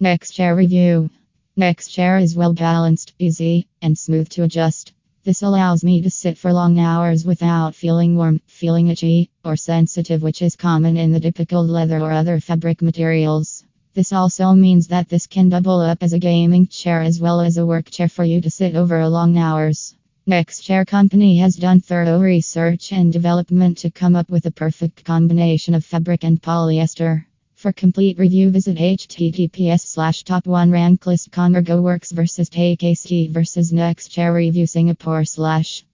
Next chair review. Next chair is well balanced, easy, and smooth to adjust. This allows me to sit for long hours without feeling warm, feeling itchy, or sensitive, which is common in the typical leather or other fabric materials. This also means that this can double up as a gaming chair as well as a work chair for you to sit over long hours. Next Chair Company has done thorough research and development to come up with a perfect combination of fabric and polyester. For complete review, visit https slash top one rank list Comargo Works versus TKC versus Next Chair Review Singapore slash.